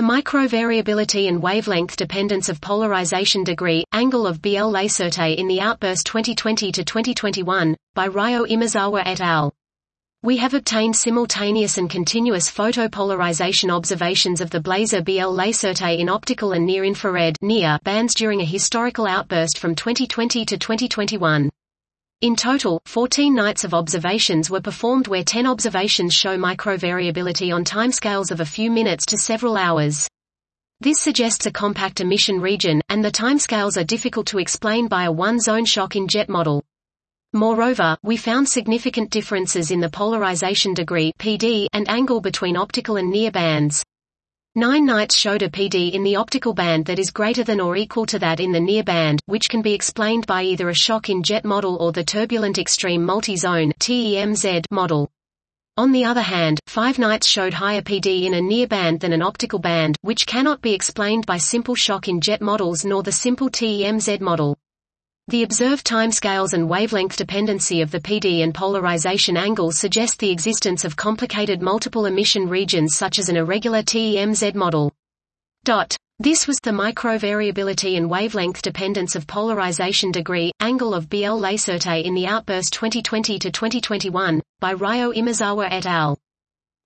The microvariability and wavelength dependence of polarization degree, angle of BL Lacertae in the outburst 2020-2021, by Ryo Imazawa et al. We have obtained simultaneous and continuous photopolarization observations of the blazar BL Lacertae in optical and near-infrared bands during a historical outburst from 2020 to 2021. In total, 14 nights of observations were performed where 10 observations show microvariability on timescales of a few minutes to several hours. This suggests a compact emission region, and the timescales are difficult to explain by a one-zone shock in jet model. Moreover, we found significant differences in the polarization degree PD and angle between optical and near bands. Nine nights showed a PD in the optical band that is greater than or equal to that in the near band, which can be explained by either a shock in jet model or the turbulent extreme multi-zone TEMZ model. On the other hand, five nights showed higher PD in a near band than an optical band, which cannot be explained by simple shock in jet models nor the simple TEMZ model. The observed timescales and wavelength dependency of the PD and polarization angles suggest the existence of complicated multiple emission regions such as an irregular TEMZ model. Dot. This was the microvariability and wavelength dependence of polarization degree, angle of BL Lacertae in the outburst 2020 to 2021, by Ryo Imazawa et al.